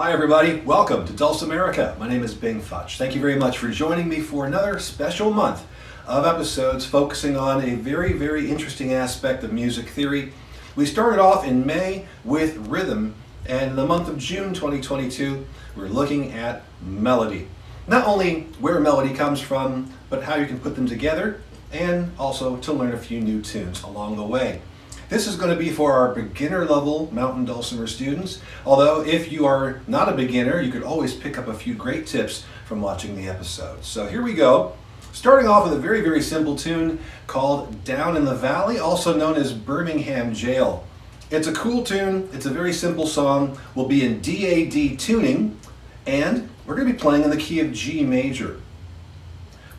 Hi, everybody. Welcome to Dulcimerica. My name is Bing Futch. Thank you very much for joining me for another special month of episodes focusing on a very, very interesting aspect of music theory. We started off in May with rhythm, and in the month of June 2022, we're looking at melody. Not only where melody comes from, but how you can put them together, and also to learn a few new tunes along the way. This is going to be for our beginner level mountain dulcimer students, although if you are not a beginner, you could always pick up a few great tips from watching the episode. So here we go. Starting off with a very, very simple tune called Down in the Valley, also known as Birmingham Jail. It's a cool tune, it's a very simple song, We'll be in DAD tuning, and we're going to be playing in the key of G major.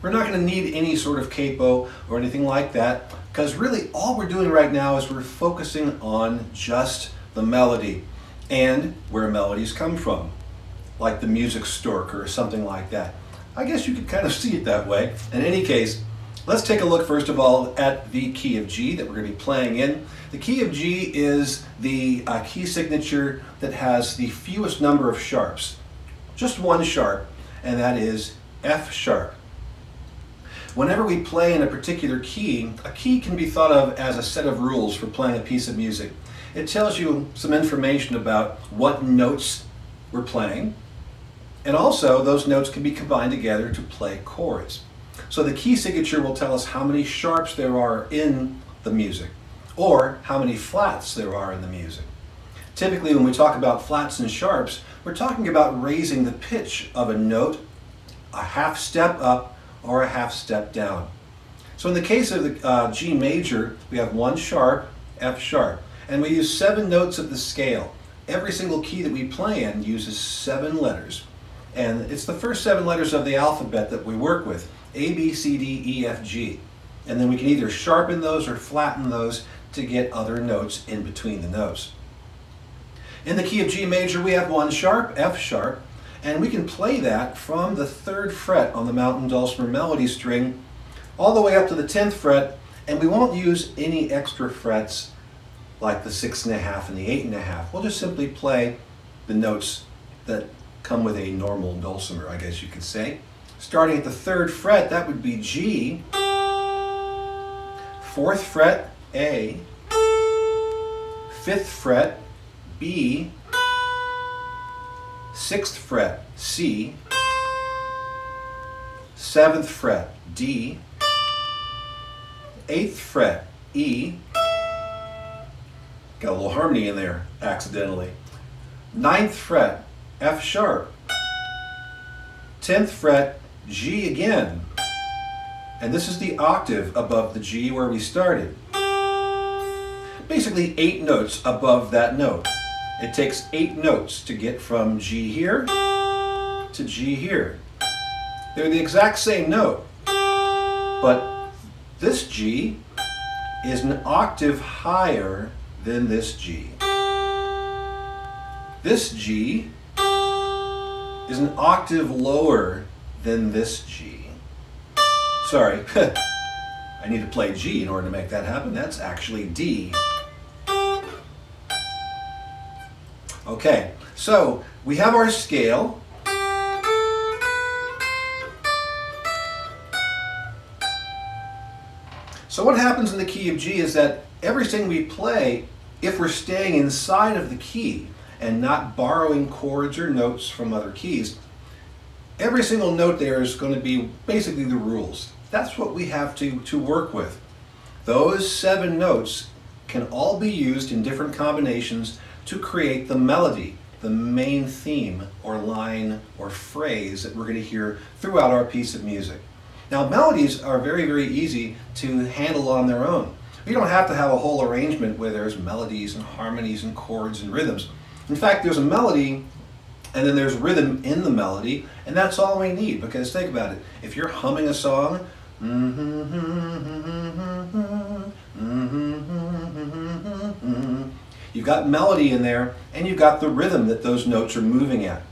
We're not going to need any sort of capo or anything like that because really all we're doing right now is we're focusing on just the melody and where melodies come from, like the music stork or something like that. I guess you could kind of see it that way. In any case, let's take a look first of all at the key of G that we're going to be playing in. The key of G is the uh, key signature that has the fewest number of sharps. Just one sharp, and that is F sharp. Whenever we play in a particular key, a key can be thought of as a set of rules for playing a piece of music. It tells you some information about what notes we're playing, and also those notes can be combined together to play chords. So the key signature will tell us how many sharps there are in the music, or how many flats there are in the music. Typically when we talk about flats and sharps, we're talking about raising the pitch of a note a half step up or a half step down. So in the case of the uh, G major, we have one sharp, F sharp, and we use seven notes of the scale. Every single key that we play in uses seven letters. And it's the first seven letters of the alphabet that we work with, A, B, C, D, E, F, G. And then we can either sharpen those or flatten those to get other notes in between the notes. In the key of G major, we have one sharp, F sharp, and we can play that from the third fret on the mountain dulcimer melody string all the way up to the 10th fret, and we won't use any extra frets like the six and a half and the eight and a half. We'll just simply play the notes that come with a normal dulcimer, I guess you could say. Starting at the third fret, that would be G, fourth fret, A, fifth fret, B, sixth fret, C, seventh fret, D, eighth fret, E, got a little harmony in there accidentally, ninth fret, F sharp, tenth fret, G again, and this is the octave above the G where we started. Basically eight notes above that note. It takes eight notes to get from G here to G here. They're the exact same note, but this G is an octave higher than this G. This G is an octave lower than this G. Sorry, I need to play G in order to make that happen. That's actually D. Okay, so we have our scale. So what happens in the key of G is that everything we play, if we're staying inside of the key and not borrowing chords or notes from other keys, every single note there is going to be basically the rules. That's what we have to, to work with. Those seven notes can all be used in different combinations to create the melody, the main theme or line or phrase that we're going to hear throughout our piece of music. Now melodies are very, very easy to handle on their own. We don't have to have a whole arrangement where there's melodies and harmonies and chords and rhythms. In fact, there's a melody and then there's rhythm in the melody, and that's all we need because think about it. If you're humming a song, mm-hmm, mm-hmm, mm-hmm, You've got melody in there, and you've got the rhythm that those notes are moving at.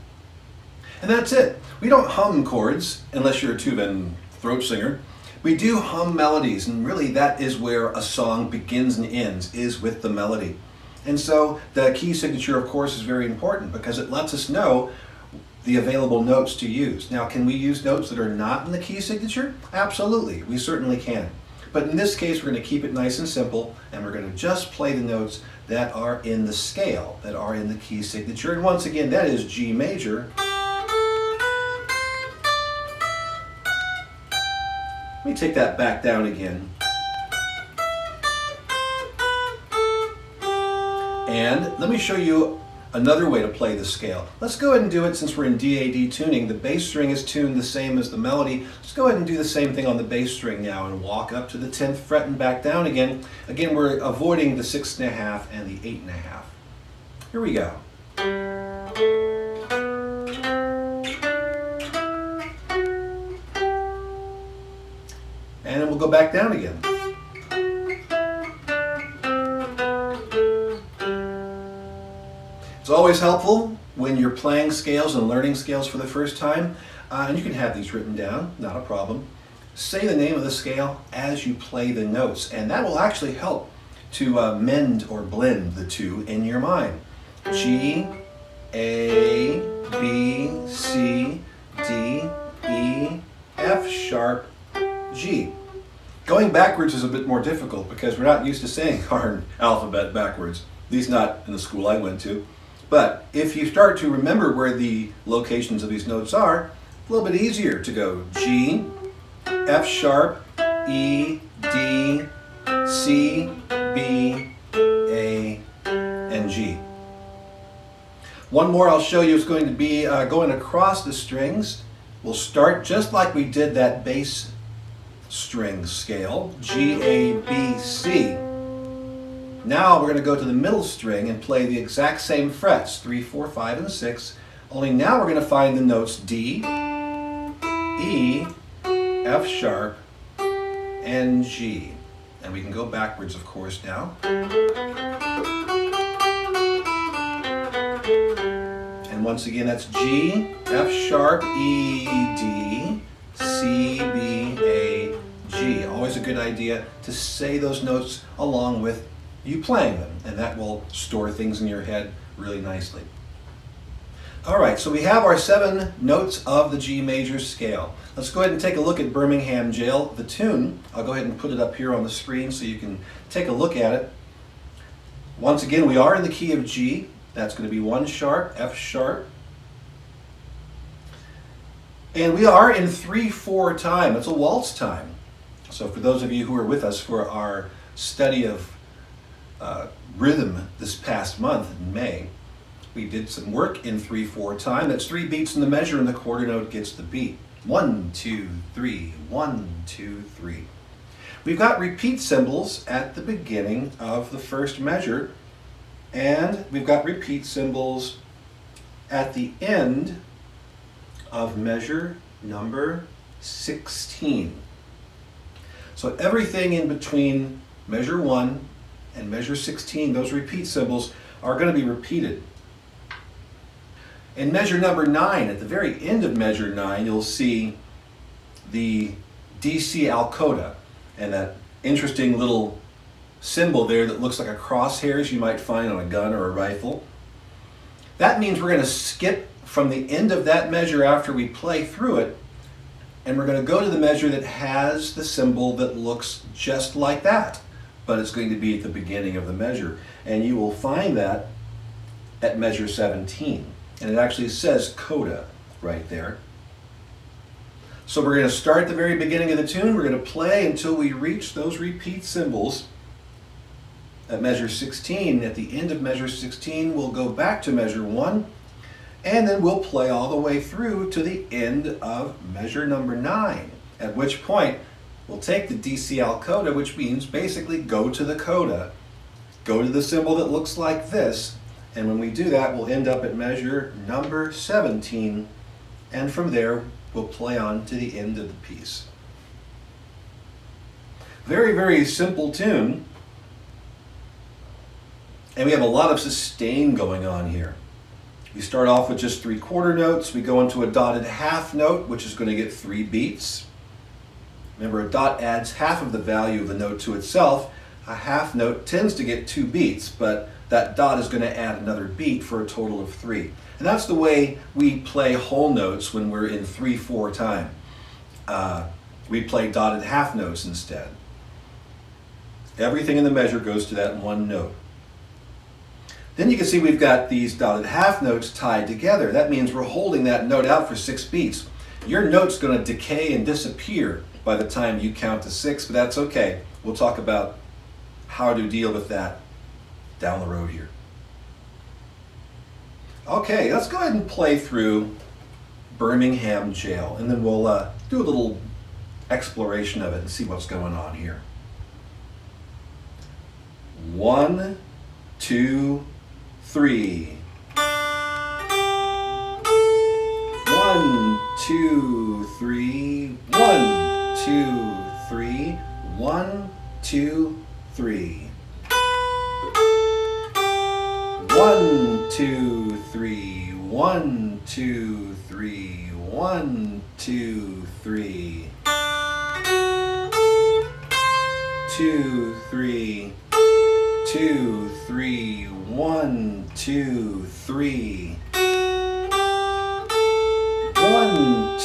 And that's it. We don't hum chords, unless you're a Tuvan throat singer. We do hum melodies, and really that is where a song begins and ends, is with the melody. And so the key signature, of course, is very important because it lets us know the available notes to use. Now, can we use notes that are not in the key signature? Absolutely, we certainly can. But in this case, we're going to keep it nice and simple, and we're going to just play the notes that are in the scale, that are in the key signature. And once again, that is G major. Let me take that back down again. And let me show you another way to play the scale. Let's go ahead and do it since we're in DAD tuning. The bass string is tuned the same as the melody. Let's go ahead and do the same thing on the bass string now and walk up to the 10th fret and back down again. Again, we're avoiding the six and a half and the eight and a half. Here we go. And then we'll go back down again. It's always helpful when you're playing scales and learning scales for the first time, uh, and you can have these written down, not a problem. Say the name of the scale as you play the notes, and that will actually help to uh, mend or blend the two in your mind. G, A, B, C, D, E, F sharp, G. Going backwards is a bit more difficult because we're not used to saying our alphabet backwards, at least not in the school I went to. But if you start to remember where the locations of these notes are, a little bit easier to go G, F sharp, E, D, C, B, A, and G. One more I'll show you is going to be uh, going across the strings. We'll start just like we did that bass string scale, G, A, B, C. Now we're going to go to the middle string and play the exact same frets, 3, 4, 5, and 6, only now we're going to find the notes D, E, F sharp, and G. And we can go backwards, of course, now. And once again, that's G, F sharp, E, D, C, B, A, G. Always a good idea to say those notes along with you playing them, and that will store things in your head really nicely. All right, so we have our seven notes of the G major scale. Let's go ahead and take a look at Birmingham Jail, the tune. I'll go ahead and put it up here on the screen so you can take a look at it. Once again, we are in the key of G. That's going to be one sharp, F sharp. And we are in 3-4 time. It's a waltz time. So for those of you who are with us for our study of uh, rhythm this past month in May, we did some work in 3-4 time. That's three beats in the measure and the quarter note gets the beat. One, two, three, one, two, three. We've got repeat symbols at the beginning of the first measure, and we've got repeat symbols at the end of measure number 16. So everything in between measure 1 and measure 16, those repeat symbols are going to be repeated. In measure number 9, at the very end of measure 9, you'll see the DC al coda and that interesting little symbol there that looks like a crosshairs you might find on a gun or a rifle. That means we're going to skip from the end of that measure after we play through it and we're going to go to the measure that has the symbol that looks just like that but it's going to be at the beginning of the measure. And you will find that at measure 17. And it actually says coda right there. So we're going to start at the very beginning of the tune. We're going to play until we reach those repeat symbols at measure 16. At the end of measure 16, we'll go back to measure 1, and then we'll play all the way through to the end of measure number 9, at which point We'll take the DC al coda, which means basically go to the coda, go to the symbol that looks like this, and when we do that, we'll end up at measure number 17, and from there, we'll play on to the end of the piece. Very, very simple tune. And we have a lot of sustain going on here. We start off with just three quarter notes. We go into a dotted half note, which is going to get three beats. Remember, a dot adds half of the value of the note to itself. A half note tends to get two beats, but that dot is going to add another beat for a total of three. And that's the way we play whole notes when we're in 3-4 time. Uh, we play dotted half notes instead. Everything in the measure goes to that one note. Then you can see we've got these dotted half notes tied together. That means we're holding that note out for six beats. Your note's going to decay and disappear by the time you count to six, but that's okay. We'll talk about how to deal with that down the road here. Okay, let's go ahead and play through Birmingham Jail, and then we'll uh, do a little exploration of it and see what's going on here. One, two, three. Two, three. One, two, three. One, two, three. One, two, three. One, two, three. One, two, three. Two, three. Two, three. One, two, three.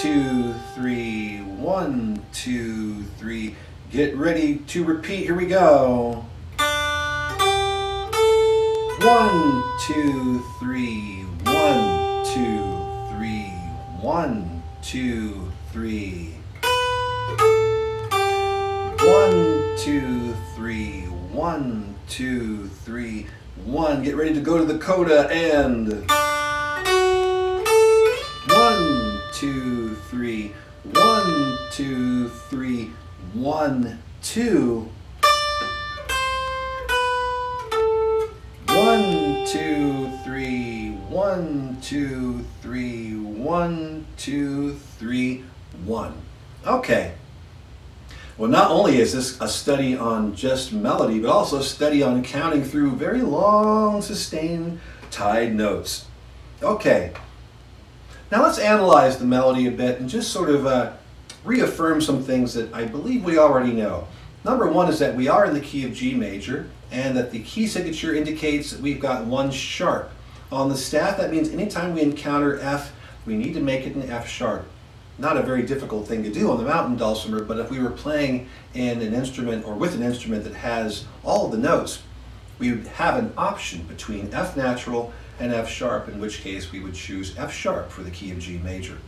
Two, three. One, two, three. Get ready to repeat. Here we go. One, two, three. One, two, three. One, two, three. One, two, three. One, two, three. One. Get ready to go to the coda and. One, two, three. One, two, three. One, two. One, two, three. One, two, three. One, two, three. Okay. Well, not only is this a study on just melody, but also a study on counting through very long, sustained, tied notes. Okay. Now let's analyze the melody a bit and just sort of uh, reaffirm some things that I believe we already know. Number one is that we are in the key of G major and that the key signature indicates that we've got one sharp. On the staff, that means anytime we encounter F, we need to make it an F sharp. Not a very difficult thing to do on the mountain dulcimer, but if we were playing in an instrument or with an instrument that has all the notes, we would have an option between F natural and F sharp, in which case we would choose F sharp for the key of G major.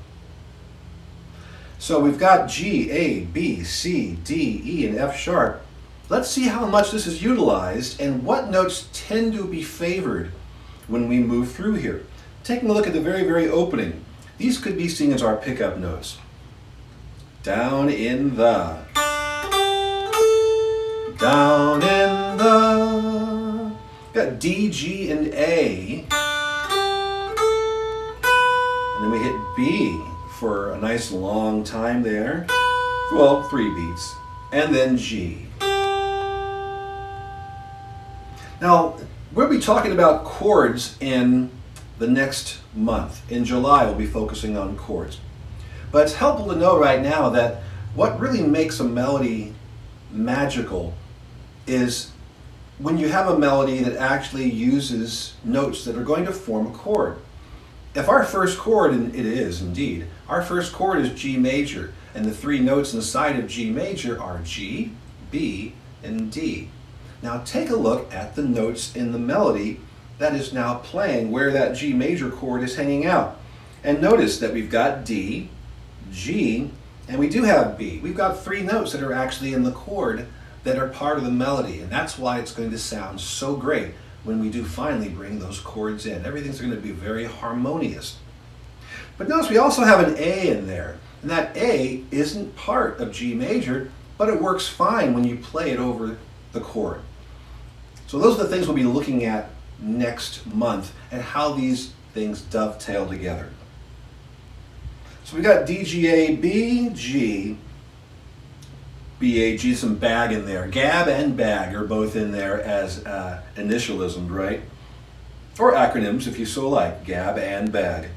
So we've got G, A, B, C, D, E, and F sharp. Let's see how much this is utilized and what notes tend to be favored when we move through here. Taking a look at the very, very opening, these could be seen as our pickup notes. Down in the, down in the, got D, G, and A. Then we hit B for a nice long time there. Well, three beats. And then G. Now, we'll be talking about chords in the next month. In July, we'll be focusing on chords. But it's helpful to know right now that what really makes a melody magical is when you have a melody that actually uses notes that are going to form a chord. If our first chord, and it is indeed, our first chord is G major, and the three notes inside of G major are G, B, and D. Now take a look at the notes in the melody that is now playing where that G major chord is hanging out. And notice that we've got D, G, and we do have B. We've got three notes that are actually in the chord that are part of the melody, and that's why it's going to sound so great when we do finally bring those chords in. Everything's going to be very harmonious. But notice we also have an A in there, and that A isn't part of G major, but it works fine when you play it over the chord. So those are the things we'll be looking at next month and how these things dovetail together. So we got D, G, A, B, G, B, A, G, some bag in there. Gab and bag are both in there as uh, initialisms, right? Or acronyms if you so like, gab and bag.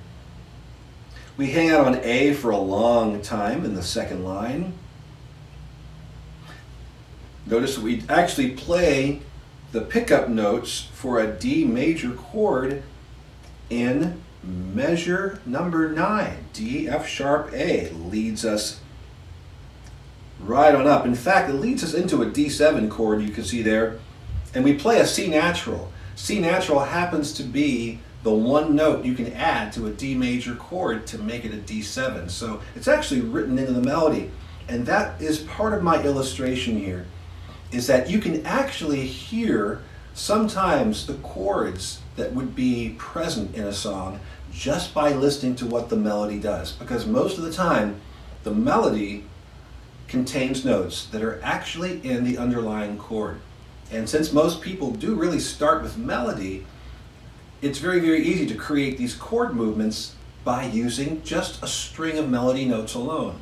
We hang out on A for a long time in the second line. Notice we actually play the pickup notes for a D major chord in measure number nine. D, F sharp, A leads us right on up. In fact, it leads us into a D7 chord, you can see there, and we play a C natural. C natural happens to be the one note you can add to a D major chord to make it a D7. So it's actually written into the melody. And that is part of my illustration here, is that you can actually hear sometimes the chords that would be present in a song just by listening to what the melody does. Because most of the time, the melody contains notes that are actually in the underlying chord. And since most people do really start with melody, it's very, very easy to create these chord movements by using just a string of melody notes alone.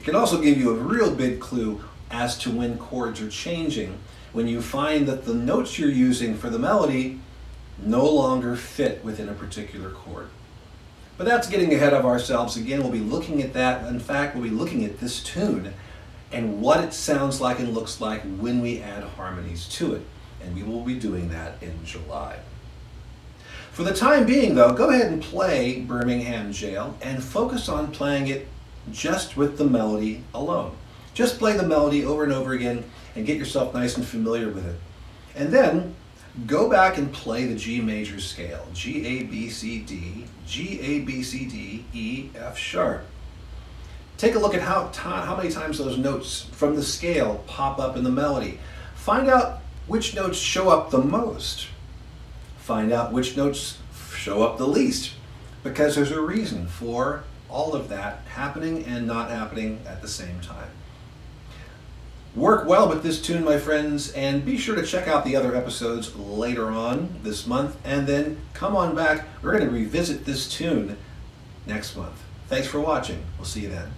It can also give you a real big clue as to when chords are changing when you find that the notes you're using for the melody no longer fit within a particular chord. But that's getting ahead of ourselves. Again, we'll be looking at that. In fact, we'll be looking at this tune and what it sounds like and looks like when we add harmonies to it. And we will be doing that in July. For the time being, though, go ahead and play Birmingham Jail and focus on playing it just with the melody alone. Just play the melody over and over again and get yourself nice and familiar with it. And then go back and play the G major scale G, A, B, C, D, G, A, B, C, D, E, F sharp. Take a look at how, how many times those notes from the scale pop up in the melody. Find out which notes show up the most. Find out which notes show up the least. Because there's a reason for all of that happening and not happening at the same time. Work well with this tune, my friends, and be sure to check out the other episodes later on this month, and then come on back. We're going to revisit this tune next month. Thanks for watching. We'll see you then.